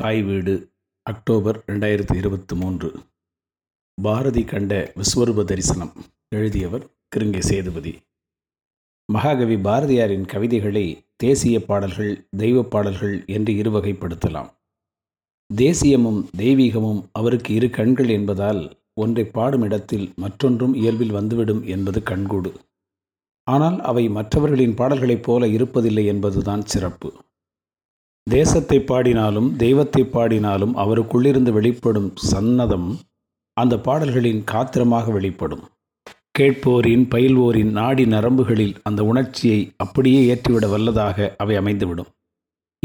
தாய் வீடு அக்டோபர் ரெண்டாயிரத்தி இருபத்தி மூன்று. பாரதி கண்ட விஸ்வரூப தரிசனம் எழுதியவர் கிருங்கை சேதுபதி மகாகவி பாரதியாரின் கவிதைகளை தேசிய பாடல்கள் தெய்வ பாடல்கள் என்று இருவகைப்படுத்தலாம். தேசியமும் தெய்வீகமும் அவருக்கு இரு கண்கள் என்பதால் ஒன்றை பாடும் இடத்தில் மற்றொன்றும் இயல்பில் வந்துவிடும் என்பது கண்கூடு. ஆனால் அவை மற்றவர்களின் பாடல்களைப் போல இருப்பதில்லை என்பதுதான் சிறப்பு. தேசத்தை பாடினாலும் தெய்வத்தை பாடினாலும் அவருக்குள்ளிருந்து வெளிப்படும் சன்னதம் அந்த பாடல்களின் காத்திரமாக வெளிப்படும். கேட்போரின் பயில்வோரின் நாடி நரம்புகளில் அந்த உணர்ச்சியை அப்படியே ஏற்றிவிட வல்லதாக அவை அமைந்துவிடும்.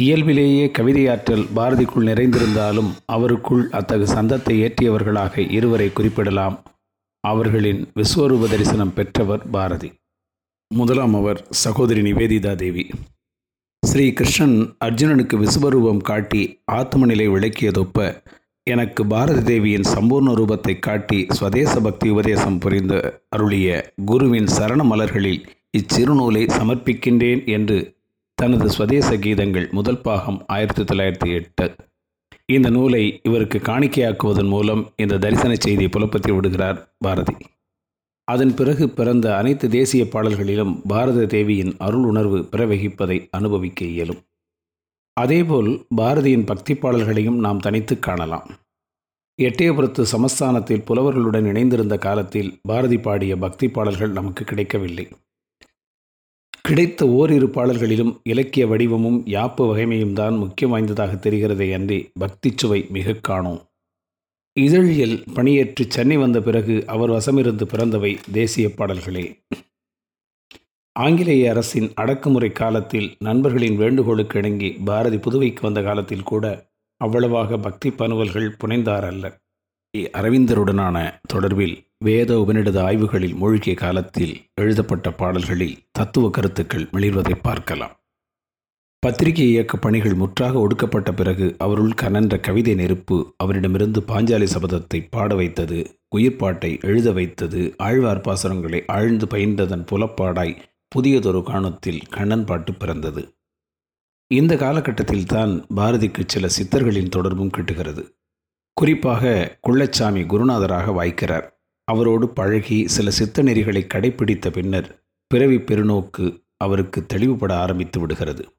இயல்பிலேயே கவிதையாற்றல் பாரதிக்குள் நிறைந்திருந்தாலும் அவருக்குள் அத்தகு சந்தத்தை ஏற்றியவர்களாக இருவரை குறிப்பிடலாம். அவர்களின் விஸ்வரூப தரிசனம் பெற்றவர் பாரதி. முதலாம் அவர் சகோதரி நிவேதிதா தேவி. ஸ்ரீ கிருஷ்ணன் அர்ஜுனனுக்கு விசுவரூபம் காட்டி ஆத்ம நிலை விளக்கியதொப்ப எனக்கு பாரதி தேவியின் சம்பூர்ண ரூபத்தை காட்டி ஸ்வதேச பக்தி உபதேசம் புரிந்து அருளிய குருவின் சரண மலர்களில் இச்சிறுநூலை சமர்ப்பிக்கின்றேன் என்று தனது ஸ்வதேச கீதங்கள் முதல் பாகம் ஆயிரத்தி தொள்ளாயிரத்தி எட்டு. இந்த நூலை இவருக்கு காணிக்கையாக்குவதன் மூலம் இந்த தரிசன செய்தியை புலப்பத்தி விடுகிறார் பாரதி. அதன் பிறகு பிறந்த அனைத்து தேசிய பாடல்களிலும் பாரத தேவியின் அருள் உணர்வு பிறவகிப்பதை அனுபவிக்க இயலும். அதேபோல் பாரதியின் பக்தி பாடல்களையும் நாம் தனித்து காணலாம். எட்டயபுரத்து சமஸ்தானத்தில் புலவர்களுடன் இணைந்திருந்த காலத்தில் பாரதி பாடிய பக்தி பாடல்கள் நமக்கு கிடைக்கவில்லை. கிடைத்த ஓரிரு பாடல்களிலும் இலக்கிய வடிவமும் யாப்பு வகைமையும் தான் முக்கியம் வாய்ந்ததாக தெரிகிறதே அன்றி பக்தி சுவை மிக காணோம். இதழியல் பணியேற்று சென்னை வந்த பிறகு அவர் வசமிருந்து பிறந்தவை தேசிய பாடல்களே. ஆங்கிலேய அரசின் அடக்குமுறை காலத்தில் நண்பர்களின் வேண்டுகோளுக்கு இணங்கி பாரதி புதுவைக்கு வந்த காலத்தில் கூட அவ்வளவாக பக்தி பனுவல்கள் புனைந்தார் அல்ல அரவிந்தருடனான தொடர்பில் வேத உபநிடத ஆய்வுகளில் மூழ்கிய காலத்தில் எழுதப்பட்ட பாடல்களில் தத்துவ கருத்துக்கள் மிளிர்வதை பார்க்கலாம். பத்திரிகை இயக்க பணிகள் முற்றாக ஒடுக்கப்பட்ட பிறகு அவருள் கனன்ற கவிதை நெருப்பு அவரிடமிருந்து பாஞ்சாலி சபதத்தை பாட வைத்தது உயிர்ப்பாட்டை எழுத வைத்தது ஆழ்வார் ஆழ்ந்து பயின்றதன் புலப்பாடாய் புதியதொரு காணத்தில் கண்ணன் பாட்டு பிறந்தது. இந்த காலகட்டத்தில் தான் பாரதிக்கு சில சித்தர்களின் தொடர்பும் கிட்டுகிறது. குறிப்பாக குள்ளச்சாமி குருநாதராக வாய்க்கிறார். அவரோடு பழகி சில சித்த நெறிகளை கடைபிடித்த பின்னர் பிறவி பெருநோக்கு அவருக்கு தெளிவுபட ஆரம்பித்து விடுகிறது.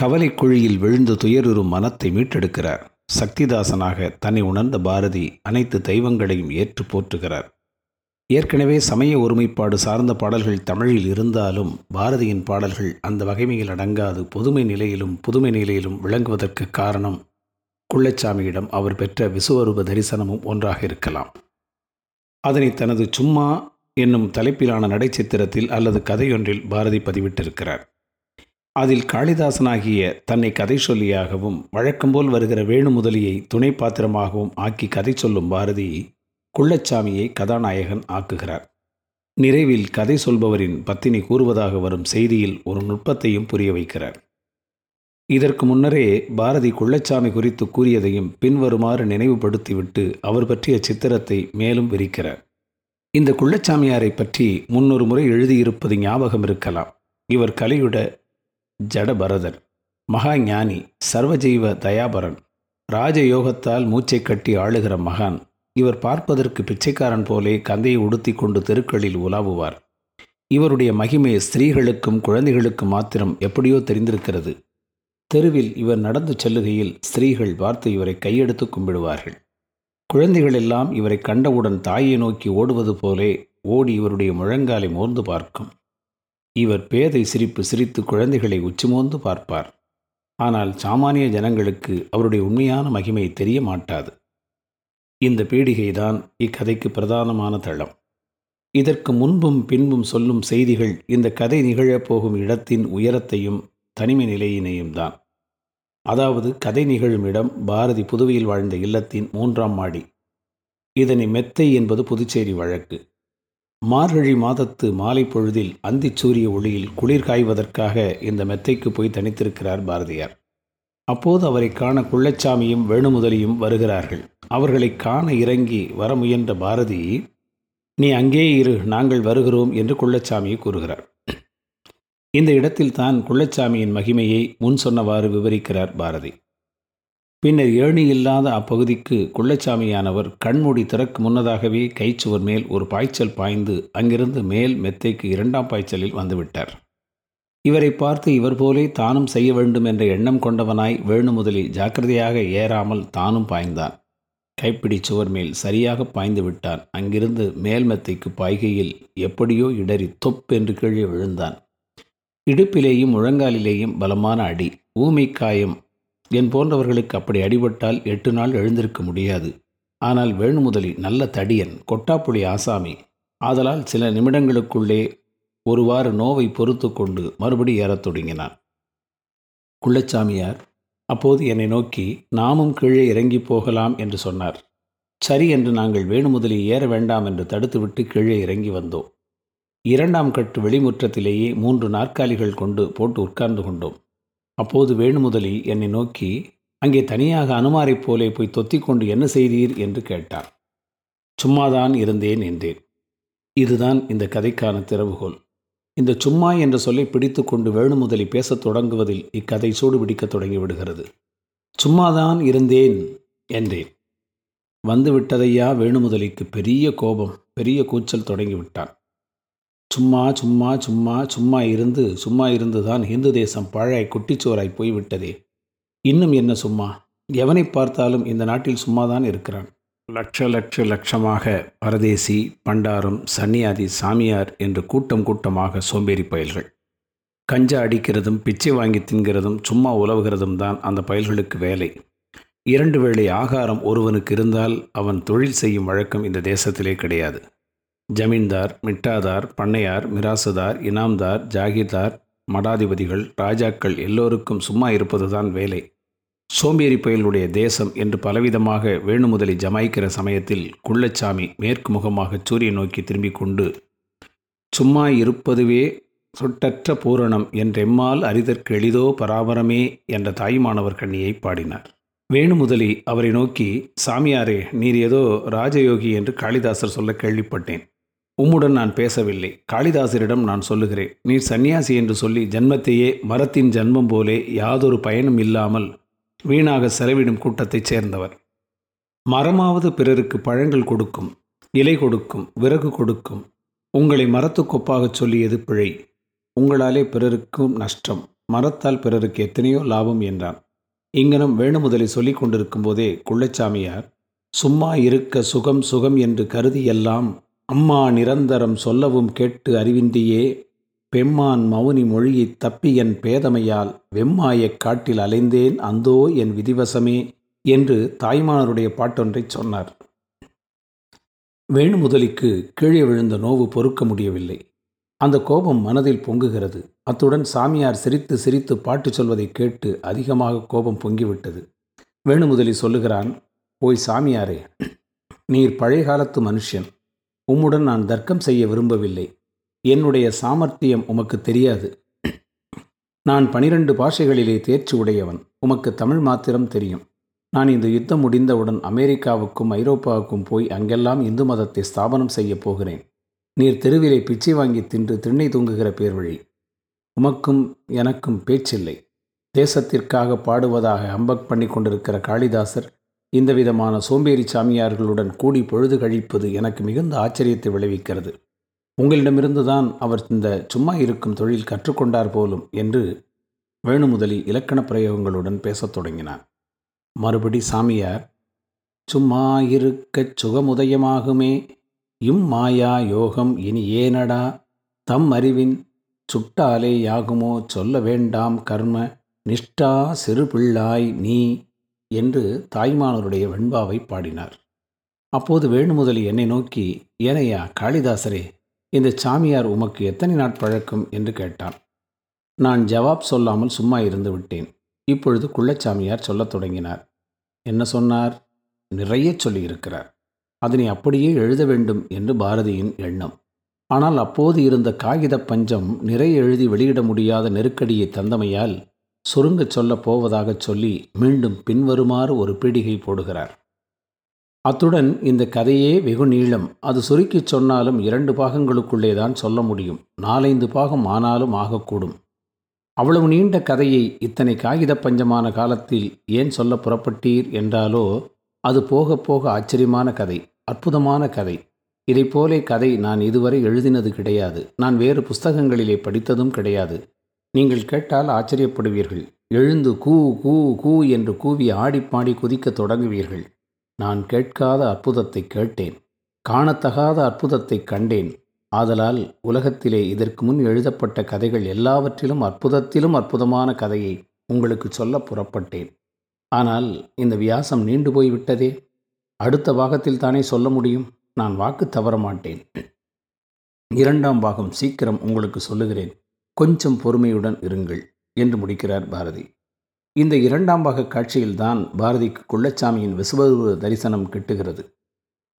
கவலை குழியில் விழுந்து துயருறும் மனத்தை மீட்டெடுக்கிறார். சக்திதாசனாக தன்னை உணர்ந்த பாரதி அனைத்து தெய்வங்களையும் ஏற்று போற்றுகிறார். ஏற்கனவே சமய ஒருமைப்பாடு சார்ந்த பாடல்கள் தமிழில் இருந்தாலும் பாரதியின் பாடல்கள் அந்த வகைமையில் அடங்காது. பொதுமை நிலையிலும் புதுமை நிலையிலும் விளங்குவதற்கு காரணம் குள்ளச்சாமியிடம் அவர் பெற்ற விசுவரூப தரிசனமும் ஒன்றாக இருக்கலாம். அதனை தனது சும்மா என்னும் தலைப்பிலான நடைச்சித்திரத்தில் அல்லது கதையொன்றில் பாரதி பதிவிட்டிருக்கிறார். அதில் காளிதாசனாகிய தன்னை கதை சொல்லியாகவும் வழக்கம்போல் வருகிற வேணு முதலியை துணை பாத்திரமாகவும் ஆக்கி கதை சொல்லும் பாரதி குள்ளச்சாமியை கதாநாயகன் ஆக்குகிறார். நிறைவில் கதை சொல்பவரின் பத்தினி கூறுவதாக வரும் செய்தியில் ஒரு நுட்பத்தையும் புரிய வைக்கிறார். இதற்கு முன்னரே பாரதி குள்ளச்சாமி குறித்து கூறியதையும் பின்வருமாறு நினைவுபடுத்திவிட்டு அவர் பற்றிய சித்திரத்தை மேலும் விரிக்கிறார். இந்த குள்ளச்சாமியாரை பற்றி முன்னொரு முறை எழுதியிருப்பது ஞாபகம் இருக்கலாம். இவர் கலியுட ஜடபரதர் மகா ஞானி சர்வஜீவ தயாபரன் ராஜயோகத்தால் மூச்சை கட்டி ஆளுகிற மகான். இவர் பார்ப்பதற்கு பிச்சைக்காரன் போலே கந்தையை உடுத்தி கொண்டு தெருக்களில் உலாவுவார். இவருடைய மகிமை ஸ்திரீகளுக்கும் குழந்தைகளுக்கும் மாத்திரம் எப்படியோ தெரிந்திருக்கிறது. தெருவில் இவர் நடந்து செல்லுகையில் ஸ்திரீகள் பார்த்து இவரை கையெடுத்து கும்பிடுவார்கள். குழந்தைகள் எல்லாம் இவரை கண்டவுடன் தாயை நோக்கி ஓடுவது போலே ஓடி இவருடைய முழங்காலை மோர்ந்து பார்க்கும். இவர் பேதை சிரிப்பு சிரித்து குழந்தைகளை உச்சிமோந்து பார்ப்பார். ஆனால் சாமானிய ஜனங்களுக்கு அவருடைய உண்மையான மகிமை தெரிய மாட்டாது. இந்த பீடிகைதான் இக்கதைக்கு பிரதானமான தளம். இதற்கு முன்பும் பின்பும் சொல்லும் செய்திகள் இந்த கதை நிகழப்போகும் இடத்தின் உயரத்தையும் தனிமை நிலையினையும் தான். அதாவது கதை நிகழும் இடம் பாரதி புதுவையில் வாழ்ந்த இல்லத்தின் மூன்றாம் மாடி. இதனை மெத்தை என்பது புதுச்சேரி வழக்கு. மார்கழி மாதத்து மாலை பொழுதில் அந்தி சூரிய ஒளியில் குளிர் காய்வதற்காக இந்த மெத்தைக்கு போய் தனித்திருக்கிறார் பாரதியார். அப்போது அவரை காண குள்ளச்சாமியும் வேணுமுதலியும் வருகிறார்கள். அவர்களை காண இறங்கி வர முயன்ற பாரதி நீ அங்கே இரு நாங்கள் வருகிறோம் என்று குள்ளச்சாமியை கூறுகிறார். இந்த இடத்தில் தான் குள்ளச்சாமியின் மகிமையை முன் சொன்னவாறு விவரிக்கிறார் பாரதி. பின்னர் ஏணி இல்லாத அப்பகுதிக்கு குள்ளச்சாமியானவர் கண்மூடி திறக்கு முன்னதாகவே கைச்சுவர் மேல் ஒரு பாய்ச்சல் பாய்ந்து அங்கிருந்து மேல் மெத்தைக்கு இரண்டாம் பாய்ச்சலில் வந்துவிட்டார். இவரை பார்த்து இவர் போலே தானும் செய்ய வேண்டும் என்ற எண்ணம் கொண்டவனாய் வேணுமுதலி ஜாக்கிரதையாக ஏறாமல் தானும் பாய்ந்தான். கைப்பிடி சுவர் மேல் சரியாக பாய்ந்து விட்டான். அங்கிருந்து மேல்மெத்தைக்கு பாய்கையில் எப்படியோ இடறி தொப் என்று கீழே விழுந்தான். இடுப்பிலேயும் முழங்காலிலேயும் பலமான அடி ஊமை காயம் என் போன்றவர்களுக்கு அப்படி அடிபட்டால் எட்டு நாள் எழுந்திருக்க முடியாது. ஆனால் வேணுமுதலி நல்ல தடியன் கொட்டாப்புளி ஆசாமி ஆதலால் சில நிமிடங்களுக்குள்ளே ஒருவாறு நோவை பொறுத்து கொண்டு மறுபடி ஏறத் தொடங்கினான். குள்ளச்சாமியார் அப்போது என்னை நோக்கி நாமும் கீழே இறங்கி போகலாம் என்று சொன்னார். சரி என்று நாங்கள் வேணுமுதலி ஏற வேண்டாம் என்று தடுத்துவிட்டு கீழே இறங்கி வந்தோம். இரண்டாம் கட்டு வெளிமுற்றத்திலேயே மூன்று நாற்காலிகள் கொண்டு போட்டு உட்கார்ந்து கொண்டோம். அப்போது வேணுமுதலி என்னை நோக்கி அங்கே தனியாக அனுமாரைப் போலே போய் தொத்திக்கொண்டு என்ன செய்தீர்? என்று கேட்டார் சும்மாதான் இருந்தேன் என்றேன். இதுதான் இந்த கதைக்கான திறவுகோல். இந்த சும்மா என்ற சொல்லை பிடித்து கொண்டு வேணுமுதலி பேசத் தொடங்குவதில் இக்கதை சூடு பிடிக்கத் தொடங்கிவிடுகிறது சும்மாதான் இருந்தேன் என்றேன். வந்துவிட்டதையா? வேணுமுதலிக்கு பெரிய கோபம் பெரிய கூச்சல் தொடங்கிவிட்டான் சும்மா சும்மா சும்மா சும்மா இருந்து சும்மா இருந்துதான் இந்து தேசம் பழைய குட்டிச்சோராய் போய்விட்டதே. இன்னும் என்ன சும்மா? எவனை பார்த்தாலும் இந்த நாட்டில் சும்மாதான் இருக்கிறான். லட்ச லட்ச லட்சமாக பரதேசி பண்டாரம் சன்னியாதி சாமியார் என்று கூட்டம் கூட்டமாக சோம்பேறி பயல்கள். கஞ்சா அடிக்கிறதும் பிச்சை வாங்கி தின்கிறதும் சும்மா உலவுகிறதும் தான் அந்த பயல்களுக்கு வேலை. இரண்டு வேளை ஆகாரம் ஒருவனுக்கு இருந்தால் அவன் தொழில் செய்யும் வழக்கம் இந்த தேசத்திலே கிடையாது. ஜமீன்தார் மிட்டாதார் பண்ணையார் மிராசுதார் இனாம்தார் ஜாகிர்தார் மடாதிபதிகள் ராஜாக்கள் எல்லோருக்கும் சும்மா இருப்பதுதான் வேலை. சோம்பேறி பயலுடைய தேசம் என்று பலவிதமாக வேணுமுதலி ஜமாய்க்கிற சமயத்தில் குள்ளச்சாமி மேற்கு முகமாக சூரிய நோக்கி திரும்பிக் கொண்டு சும்மா இருப்பதுவே சுட்டற்ற பூரணம் என்றெம்மால் அறிதற்கு எளிதோ பராபரமே என்ற தாய்மானவர் கண்ணியை பாடினார். வேணுமுதலி அவரை நோக்கி சாமியாரே நீர் ஏதோ ராஜயோகி என்று காளிதாசர் சொல்ல கேள்விப்பட்டேன். உம்முடன் நான் பேசவில்லை. காளிதாசரிடம் நான் சொல்லுகிறேன் நீர் சன்னியாசி என்று சொல்லி ஜன்மத்தையே மரத்தின் ஜன்மம் போலே யாதொரு பயனும் இல்லாமல் வீணாக செலவிடும் கூட்டத்தைச் சேர்ந்தவர். மரமாவது பிறருக்கு பழங்கள் கொடுக்கும் இலை கொடுக்கும் விறகு கொடுக்கும். உங்களை மரத்துக்கொப்பாகச் சொல்லியது பிழை. உங்களாலே பிறருக்கும் நஷ்டம். மரத்தால் பிறருக்கு எத்தனையோ லாபம் என்றான். இங்கனம் வேணுமுதலை சொல்லிக் கொண்டிருக்கும் போதே குள்ளச்சாமியார் சும்மா இருக்க சுகம் சுகம் என்று கருதி எல்லாம் அம்மா நிரந்தரம் சொல்லவும் கேட்டு அறிவின்றியே பெம்மான் மௌனி மொழியைத் தப்பி என் பேதமையால் வெம்மாயக் காட்டில் அலைந்தேன் அந்தோ என் விதிவசமே என்று தாய்மானருடைய பாட்டொன்றைச் சொன்னார். வேணுமுதலிக்கு கீழே விழுந்த நோவு பொறுக்க முடியவில்லை. அந்த கோபம் மனதில் பொங்குகிறது. அத்துடன் சாமியார் சிரித்து சிரித்து பாட்டு சொல்வதை கேட்டு அதிகமாக கோபம் பொங்கிவிட்டது. வேணுமுதலி சொல்லுகிறான் ஓய் சாமியாரே நீர் பழைய காலத்து மனுஷன். உம்முடன் நான் தர்க்கம் செய்ய விரும்பவில்லை. என்னுடைய சாமர்த்தியம் உமக்கு தெரியாது. நான் பனிரெண்டு பாஷைகளிலே தேர்ச்சி உடையவன். உமக்கு தமிழ் மாத்திரம் தெரியும். நான் இந்த யுத்தம் முடிந்தவுடன் அமெரிக்காவுக்கும் ஐரோப்பாவுக்கும் போய் அங்கெல்லாம் இந்து மதத்தை ஸ்தாபனம் செய்யப் போகிறேன். நீர் தெருவிலே பிச்சை வாங்கி தின்று திண்ணை தூங்குகிற பேர் வழி உமக்கும் எனக்கும் பேச்சில்லை. தேசத்திற்காக பாடுவதாக அம்பக் பண்ணி கொண்டிருக்கிற காளிதாசர் இந்த விதமான சோம்பேறி சாமியார்களுடன் கூடி பொழுது கழிப்பது எனக்கு மிகுந்த ஆச்சரியத்தை விளைவிக்கிறது. உங்களிடமிருந்து தான் அவர் இந்த சும்மா இருக்கும் தொழில் கற்றுக்கொண்டார் போலும் என்று வேணுமுதலி இலக்கண பிரயோகங்களுடன் பேசத் தொடங்கினார் மறுபடி சாமியார் சும்மா இருக்கச் சுகமுதயமாகுமே. இம் மாயா யோகம் இனி ஏனடா? தம் அறிவின் சுட்டாலே யாகுமோ? சொல்ல வேண்டாம் கர்ம. நிஷ்டா சிறு பிள்ளாய் நீ. என்று தாய்மானவருடைய வெண்பாவை பாடினார். அப்போது வேணுமுதலி என்னை நோக்கி ஏனையா காளிதாசரே இந்த சாமியார் உமக்கு எத்தனை நாட்பழக்கம் என்று கேட்டான். நான் ஜவாப் சொல்லாமல் சும்மா இருந்து விட்டேன். இப்பொழுது குள்ளச்சாமியார் சொல்லத் தொடங்கினார். என்ன சொன்னார்? நிறைய சொல்லியிருக்கிறார். அதனை அப்படியே எழுத வேண்டும் என்று பாரதியின் எண்ணம். ஆனால் அப்போது இருந்த காகித பஞ்சம் நிறைய எழுதி வெளியிட முடியாத நெருக்கடியை தந்தமையால் சுருங்கச் சொல்லப் போவதாகச் சொல்லி மீண்டும் பின்வருமாறு ஒரு பீடிகை போடுகிறார். அத்துடன் இந்த கதையே வெகு நீளம். அது சுருக்கிச் சொன்னாலும் இரண்டு பாகங்களுக்குள்ளே தான் சொல்ல முடியும். நாலைந்து பாகம் ஆனாலும் ஆகக்கூடும். அவ்வளவு நீண்ட கதையை இத்தனை காகித பஞ்சமான காலத்தில் ஏன் சொல்ல புறப்பட்டீர் என்றாலோ அது போக போக ஆச்சரியமான கதை அற்புதமான கதை. இதைப் போலே கதை நான் இதுவரை எழுதினது கிடையாது. நான் வேறு புஸ்தகங்களிலே படித்ததும் கிடையாது. நீங்கள் கேட்டால் ஆச்சரியப்படுவீர்கள். எழுந்து கூ கூ கூ என்று கூவி ஆடிப்பாடி குதிக்கத் தொடங்குவீர்கள். நான் கேட்காத அற்புதத்தை கேட்டேன். காணத்தகாத அற்புதத்தை கண்டேன். ஆதலால் உலகத்திலே இதற்கு முன் எழுதப்பட்ட கதைகள் எல்லாவற்றிலும் அற்புதத்திலும் அற்புதமான கதையை உங்களுக்கு சொல்ல புறப்பட்டேன். ஆனால் இந்த வியாசம் நீண்டு போய்விட்டதே அடுத்த பாகத்தில் தானே சொல்ல முடியும். நான் வாக்கு தவற மாட்டேன் இரண்டாம் பாகம் சீக்கிரம் உங்களுக்கு சொல்லுகிறேன். கொஞ்சம் பொறுமையுடன் இருங்கள் என்று முடிக்கிறார் பாரதி. இந்த இரண்டாம் பாக காட்சியில்தான் பாரதிக்கு குள்ளச்சாமியின் விஸ்வரூப தரிசனம் கிட்டுகிறது.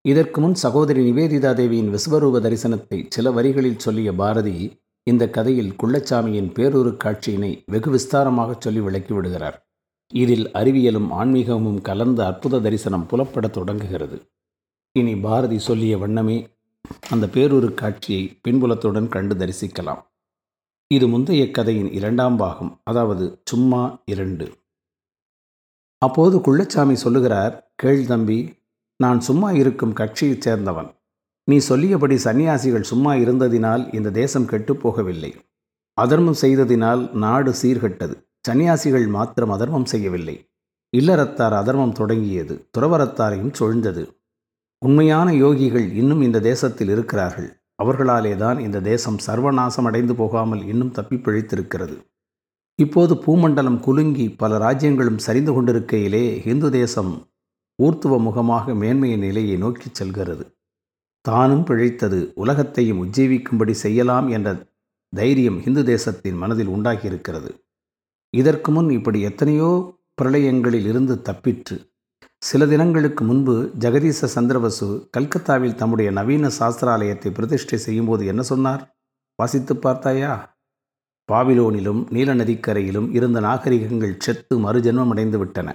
இதற்கு முன் சகோதரி நிவேதிதா தேவியின் விஸ்வரூப தரிசனத்தை சில வரிகளில் சொல்லிய பாரதி இந்த கதையில் குள்ளச்சாமியின் பேரொரு காட்சியினை வெகு விஸ்தாரமாக சொல்லி விளக்கி விடுகிறார். இதில் அறிவியலும் ஆன்மீகமும் கலந்த அற்புத தரிசனம் புலப்படத் தொடங்குகிறது. இனி பாரதி சொல்லிய வண்ணமே அந்த பேரூரு காட்சியை பின்புலத்துடன் கண்டு தரிசிக்கலாம். இது முந்தைய கதையின் இரண்டாம் பாகம் அதாவது சும்மா இரண்டு. அப்போது குள்ளச்சாமி சொல்லுகிறார் கேள் தம்பி நான் சும்மா இருக்கும் கட்சியைச் சேர்ந்தவன். நீ சொல்லியபடி சன்னியாசிகள் சும்மா இருந்ததினால் இந்த தேசம் கெட்டுப்போகவில்லை அதர்மம் செய்ததினால் நாடு சீர்கெட்டது. சன்னியாசிகள் மாத்திரம் அதர்மம் செய்யவில்லை. இல்லறத்தார் அதர்மம் தொடங்கியது. துறவரத்தாரையும் சொழ்ந்தது உண்மையான யோகிகள் இன்னும் இந்த தேசத்தில் இருக்கிறார்கள். அவர்களாலே தான் இந்த தேசம் சர்வநாசம் அடைந்து போகாமல் இன்னும் தப்பி பிழைத்திருக்கிறது இப்போது பூமண்டலம் குலுங்கி பல ராஜ்யங்களும் சரிந்து கொண்டிருக்கையிலே இந்து தேசம் ஊர்த்துவ முகமாக மேன்மைய நிலையை நோக்கிச் செல்கிறது. தானும் பிழைத்தது உலகத்தையும் உஜ்ஜீவிக்கும்படி செய்யலாம் என்ற தைரியம் இந்து தேசத்தின் மனதில் உண்டாகியிருக்கிறது. இதற்கு முன் இப்படி எத்தனையோ பிரளயங்களில் இருந்து தப்பிற்று. சில தினங்களுக்கு முன்பு ஜெகதீச சந்திரவசு கல்கத்தாவில் தம்முடைய நவீன சாஸ்திராலயத்தை பிரதிஷ்டை செய்யும்போது என்ன சொன்னார்? வாசித்து பார்த்தாயா? பாபிலோனிலும் நீல நதிக்கரையிலும் இருந்த நாகரிகங்கள் செத்து மறுஜென்மம் அடைந்து விட்டன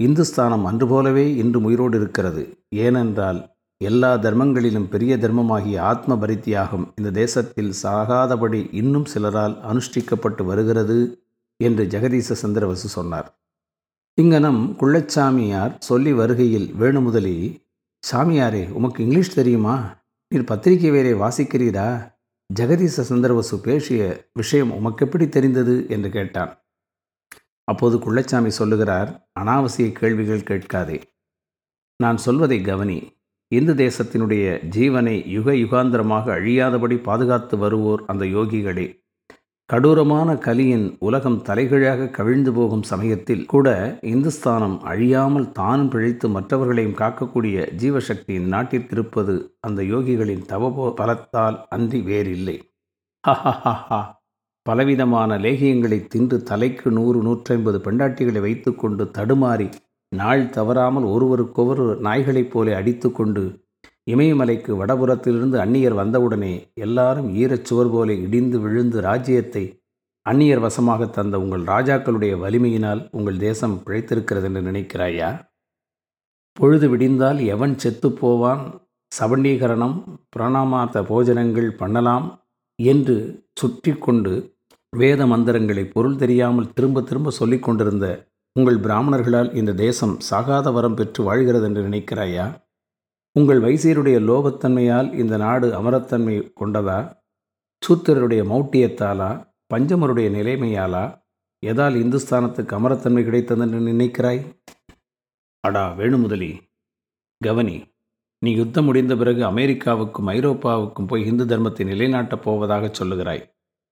இந்துஸ்தானம் அன்று போலவே இன்று உயிரோடு இருக்கிறது. ஏனென்றால் எல்லா தர்மங்களிலும் பெரிய தர்மமாகிய ஆத்ம பரித்தியாகம் இந்த தேசத்தில் சாகாதபடி இன்னும் சிலரால் அனுஷ்டிக்கப்பட்டு வருகிறது என்று ஜெகதீச சந்திரவசு சொன்னார். இங்கனம் குள்ளச்சாமியார் சொல்லி வருகையில் வேணுமுதலி சாமியாரே உமக்கு இங்கிலீஷ் தெரியுமா? நீர் பத்திரிகை வேறே வாசிக்கிறீரா? ஜெகதீச சந்திரவசு பேசிய விஷயம் உமக்கு எப்படி தெரிந்தது? என்று கேட்டான். அப்போது குள்ளச்சாமி சொல்லுகிறார் அனாவசிய கேள்விகள் கேட்காதே. நான் சொல்வதை கவனி. இந்து தேசத்தினுடைய ஜீவனை யுக யுகாந்திரமாக அழியாதபடி பாதுகாத்து வருவோர் அந்த யோகிகளே. கடூரமான கலியின் உலகம் தலைகீழாக கவிழ்ந்து போகும் சமயத்தில் கூட இந்துஸ்தானம் அழியாமல் தானும் பிழைத்து மற்றவர்களையும் காக்கக்கூடிய ஜீவசக்தியின் நாட்டிற்கிருப்பது அந்த யோகிகளின் தவபோ பலத்தால் அன்றி வேறில்லை. ஹஹஹா பலவிதமான லேகியங்களை தின்று தலைக்கு நூறு நூற்றைம்பது பெண்டாட்டிகளை வைத்துக்கொண்டு தடுமாறி நாள் தவறாமல் ஒருவருக்கொரு நாய்களைப் போல அடித்துக்கொண்டு இமயமலைக்கு வடபுறத்திலிருந்து அந்நியர் வந்தவுடனே எல்லாரும் ஈரச் சுவர் போல இடிந்து விழுந்து ராஜ்யத்தை அந்நியர் வசமாக தந்த உங்கள் ராஜாக்களுடைய வலிமையினால் உங்கள் தேசம் பிழைத்திருக்கிறது என்று நினைக்கிறாயா? பொழுது விடிந்தால் எவன் செத்துப்போவான் சபண்டீகரணம் பிரணாமார்த்த போஜனங்கள் பண்ணலாம் என்று சுற்றி கொண்டு வேத மந்திரங்களை பொருள் தெரியாமல் திரும்ப திரும்ப சொல்லிக் கொண்டிருந்த உங்கள் பிராமணர்களால் இந்த தேசம் சாகாத வரம் பெற்று வாழ்கிறது என்று நினைக்கிறாயா? உங்கள் வைசியருடைய லோபத்தன்மையால் இந்த நாடு அமரத்தன்மை கொண்டதா? சூத்திரருடைய மௌட்டியத்தாலா? பஞ்சமருடைய நிலைமையாலா? எதால் இந்துஸ்தானத்துக்கு அமரத்தன்மை கிடைத்ததென்று நினைக்கிறாய்? அடா வேணுமுதலி. கவனி நீ யுத்தம் முடிந்த பிறகு அமெரிக்காவுக்கும் ஐரோப்பாவுக்கும் போய் இந்து தர்மத்தை நிலைநாட்டப் போவதாக சொல்லுகிறாய்.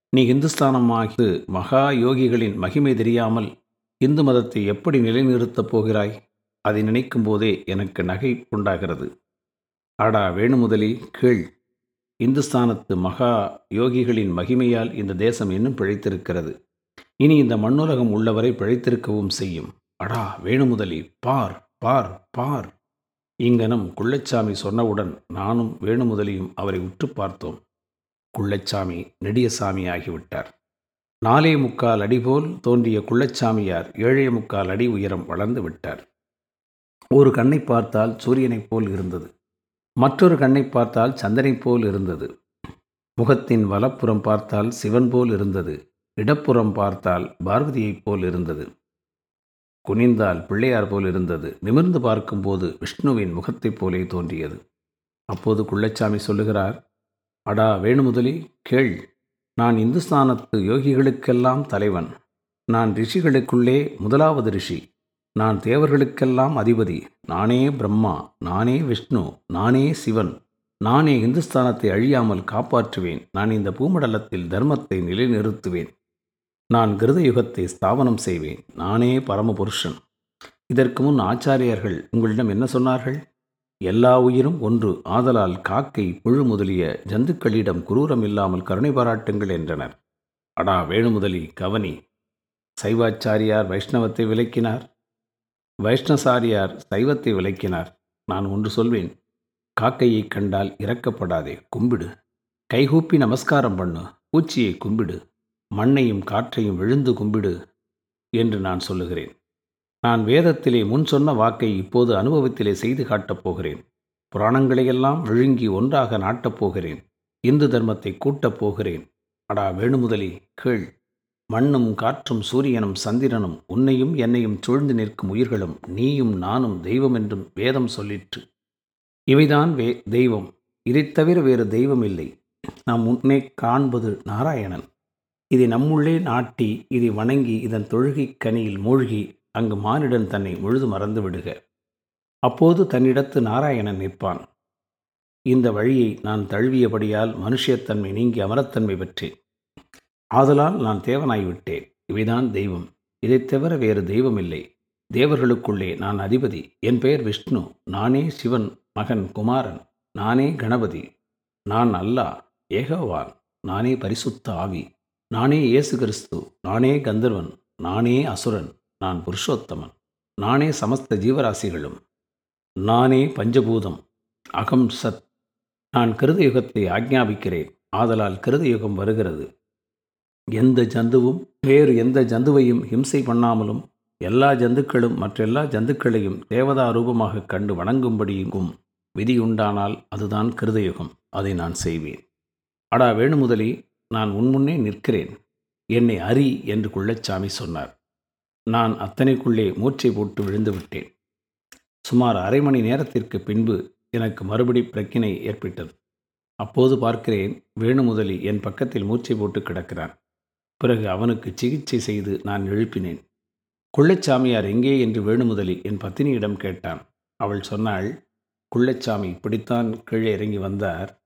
நீ இந்துஸ்தானமாகி மகா யோகிகளின் மகிமை தெரியாமல் இந்து மதத்தை எப்படி நிலைநிறுத்தப் போகிறாய்? அதை நினைக்கும் போதே எனக்கு நகை உண்டாகிறது. அடா வேணுமுதலி கீழ் இந்துஸ்தானத்து மகா யோகிகளின் மகிமையால் இந்த தேசம் இன்னும் பிழைத்திருக்கிறது. இனி இந்த மண்ணுலகம் உள்ளவரை பிழைத்திருக்கவும் செய்யும். அடா வேணுமுதலி பார் பார் பார். இங்கனம் குள்ளச்சாமி சொன்னவுடன் நானும் வேணுமுதலியும் அவரை உற்று பார்த்தோம். குள்ளச்சாமி நெடியசாமி ஆகிவிட்டார் நாலே முக்கால் அடி போல் தோன்றிய குள்ளச்சாமியார் ஏழே முக்கால் அடி உயரம் வளர்ந்து விட்டார். ஒரு கண்ணை பார்த்தால் சூரியனைப் போல் இருந்தது. மற்றொரு கண்ணை பார்த்தால் சந்தனை போல் இருந்தது. முகத்தின் வலப்புறம் பார்த்தால் சிவன் போல் இருந்தது. இடப்புறம் பார்த்தால் பார்வதியைப் போல் இருந்தது. குனிந்தால் பிள்ளையார் போல் இருந்தது. நிமிர்ந்து பார்க்கும்போது விஷ்ணுவின் முகத்தைப் போலே தோன்றியது. அப்போது குள்ளச்சாமி சொல்லுகிறார் அடா வேணுமுதலி கேள். நான் இந்துஸ்தானத்து யோகிகளுக்கெல்லாம் தலைவன். நான் ரிஷிகளுக்குள்ளே முதலாவது ரிஷி. நான் தேவர்களுக்கெல்லாம் அதிபதி. நானே பிரம்மா நானே விஷ்ணு நானே சிவன். நானே இந்துஸ்தானத்தை அழியாமல் காப்பாற்றுவேன். நான் இந்த பூமண்டலத்தில் தர்மத்தை நிலைநிறுத்துவேன். நான் கிருத யுகத்தை ஸ்தாபனம் செய்வேன். நானே பரமபுருஷன். இதற்கு முன் ஆச்சாரியர்கள் உங்களிடம் என்ன சொன்னார்கள்? எல்லா உயிரும் ஒன்று ஆதலால் காக்கை புழு முதலிய ஜந்துக்களிடம் குரூரம் இல்லாமல் கருணை பாராட்டுங்கள் என்றனர். அடா வேணுமுதலி கவனி. சைவாச்சாரியார் வைஷ்ணவத்தை விளக்கினார் வைஷ்ணசாரியார் சைவத்தை விளக்கினார். நான் ஒன்று சொல்வேன். காக்கையை கண்டால் இறக்கப்படாதே கும்பிடு. கைகூப்பி நமஸ்காரம் பண்ணு பூச்சியை கும்பிடு. மண்ணையும் காற்றையும் விழுந்து கும்பிடு என்று நான் சொல்லுகிறேன். நான் வேதத்திலே முன் சொன்ன வாக்கை இப்போது அனுபவத்திலே செய்து காட்டப் போகிறேன். புராணங்களையெல்லாம் விழுங்கி ஒன்றாக நாட்டப் போகிறேன். இந்து தர்மத்தை கூட்டப் போகிறேன். அடா வேணுமுதலி கேள். மண்ணும் காற்றும் சூரியனும் சந்திரனும் உன்னையும் என்னையும் சூழ்ந்து நிற்கும் உயிர்களும் நீயும் நானும் தெய்வம் என்றும் வேதம் சொல்லிற்று. இவைதான் வே தெய்வம். இதைத் தவிர வேறு தெய்வம் இல்லை. நாம் உன்னை காண்பது நாராயணன். இதை நம்முள்ளே நாட்டி இதை வணங்கி இதன் தொழுகை கனியில் மூழ்கி அங்கு மானிடன் தன்னை முழுது மறந்து விடுக. அப்போது தன்னிடத்து நாராயணன் நிற்பான். இந்த வழியை நான் தழுவியபடியால் மனுஷத்தன்மை நீங்கி அமரத்தன்மை பெற்றேன். ஆதலால் நான் தேவனாய்விட்டேன். இவைதான் தெய்வம். இதைத் தவிர வேறு தெய்வம் இல்லை தேவர்களுக்குள்ளே நான் அதிபதி. என் பெயர் விஷ்ணு. நானே சிவன் மகன் குமாரன். நானே கணபதி. நான் அல்லா ஏகவான். நானே பரிசுத்த ஆவி. நானே இயேசு கிறிஸ்து நானே கந்தர்வன். நானே அசுரன். நான் புருஷோத்தமன். நானே சமஸ்த ஜீவராசிகளும். நானே பஞ்சபூதம். அகம் சத். நான் கிருத யுகத்தை ஆக்ஞாபிக்கிறேன். ஆதலால் கிருத யுகம் வருகிறது. எந்த ஜந்துவும் வேறு எந்த ஜந்துவையும் ஹிம்சை பண்ணாமலும் எல்லா ஜந்துக்களும் மற்றெல்லா ஜந்துக்களையும் தேவதா ரூபமாக கண்டு வணங்கும்படியும் விதியுண்டானால் அதுதான் கிருதயுகம். அதை நான் செய்வேன். அடா வேணுமுதலி நான் உன்முன்னே நிற்கிறேன். என்னை அறி என்று குள்ளச்சாமி சொன்னார். நான் அத்தனைக்குள்ளே மூச்சை போட்டு விழுந்து விட்டேன். சுமார் அரை மணி நேரத்திற்கு பின்பு எனக்கு மறுபடி பிரக்கினை ஏற்பட்டது. அப்போது பார்க்கிறேன் வேணுமுதலி என் பக்கத்தில் மூச்சை போட்டு கிடக்கிறான். பிறகு அவனுக்கு சிகிச்சை செய்து நான் எழுப்பினேன். குள்ளச்சாமியார் எங்கே என்று வேணுமுதலி? என் பத்தினியிடம் கேட்டான். அவள் சொன்னாள் குள்ளச்சாமி இப்படித்தான் கீழே இறங்கி வந்தார்.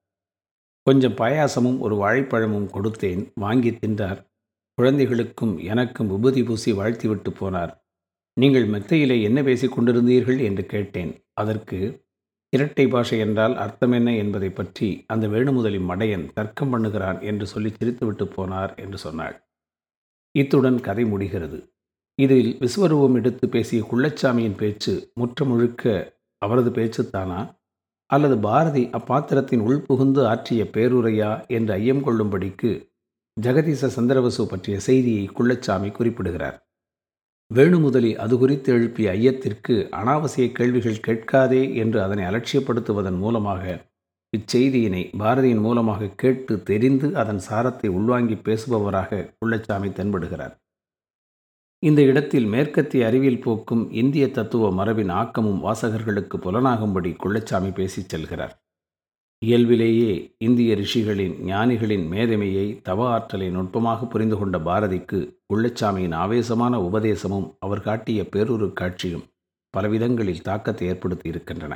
கொஞ்சம் பாயாசமும் ஒரு வாழைப்பழமும் கொடுத்தேன் வாங்கி தின்றார். குழந்தைகளுக்கும் எனக்கும் விபூதி பூசி வாழ்த்திவிட்டு போனார். நீங்கள் மெத்தையிலே என்ன பேசிக் கொண்டிருந்தீர்கள்? என்று கேட்டேன். அதற்கு இரட்டை பாஷை என்றால் அர்த்தம் என்ன என்பதை பற்றி அந்த வேணுமுதலி மடையன் தர்க்கம் பண்ணுகிறான் என்று சொல்லி சிரித்துவிட்டு போனார் என்று சொன்னாள். இத்துடன் கதை முடிகிறது. இதில் விஸ்வரூபம் எடுத்து பேசிய குள்ளச்சாமியின் பேச்சு முற்ற முழுக்க அவரது பேச்சுத்தானா? அல்லது பாரதி அப்பாத்திரத்தின் உள்புகுந்து ஆற்றிய பேருரையா என்று ஐயம் கொள்ளும்படிக்கு ஜெகதீச சந்திரவசு பற்றிய செய்தியை குள்ளச்சாமி குறிப்பிடுகிறார். வேணுமுதலி அது குறித்து எழுப்பிய ஐயத்திற்கு அனாவசிய கேள்விகள் கேட்காதே என்று அதனை அலட்சியப்படுத்துவதன் மூலமாக இச்செய்தியினை பாரதியின் மூலமாக கேட்டு தெரிந்து அதன் சாரத்தை உள்வாங்கி பேசுபவராக குள்ளச்சாமி தென்படுகிறார். இந்த இடத்தில் மேற்கத்திய அறிவியல் போக்கும் இந்திய தத்துவ மரபின் ஆக்கமும் வாசகர்களுக்கு புலனாகும்படி குள்ளச்சாமி பேசிச் செல்கிறார். இயல்பிலேயே இந்திய ரிஷிகளின் ஞானிகளின் மேதமையை தவ ஆற்றலை நுட்பமாக புரிந்து கொண்ட பாரதிக்கு குள்ளச்சாமியின் ஆவேசமான உபதேசமும் அவர் காட்டிய பேரூரு காட்சியும் பலவிதங்களில் தாக்கத்தை ஏற்படுத்தி இருக்கின்றன.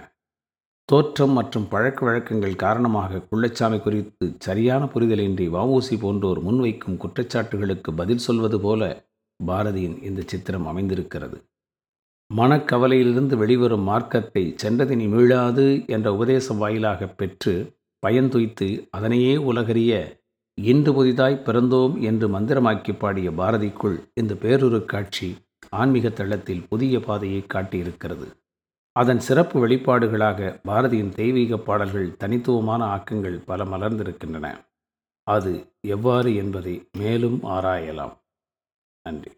தோற்றம் மற்றும் பழக்க வழக்கங்கள் காரணமாக குள்ளச்சாமி குறித்து சரியான புரிதலின்றி வவுசி போன்றோர் முன்வைக்கும் குற்றச்சாட்டுகளுக்கு பதில் சொல்வது போல பாரதியின் இந்த சித்திரம் அமைந்திருக்கிறது. மனக்கவலையிலிருந்து வெளிவரும் மார்க்கத்தை சென்றதினி மீளாது என்ற உபதேசம் வாயிலாக பெற்று பயன்துய்த்து அதனையே உலகறிய இன்று புதிதாய் பிறந்தோம் என்று மந்திரமாக்கி பாடிய பாரதிக்குள் இந்த பேரொரு காட்சி ஆன்மீக தளத்தில் புதிய பாதையை காட்டியிருக்கிறது. அதன் சிறப்பு வெளிப்பாடுகளாக பாரதியின் தெய்வீக பாடல்கள் தனித்துவமான ஆக்கங்கள் பல மலர்ந்திருக்கின்றன. அது எவ்வாறு என்பதை மேலும் ஆராயலாம். நன்றி.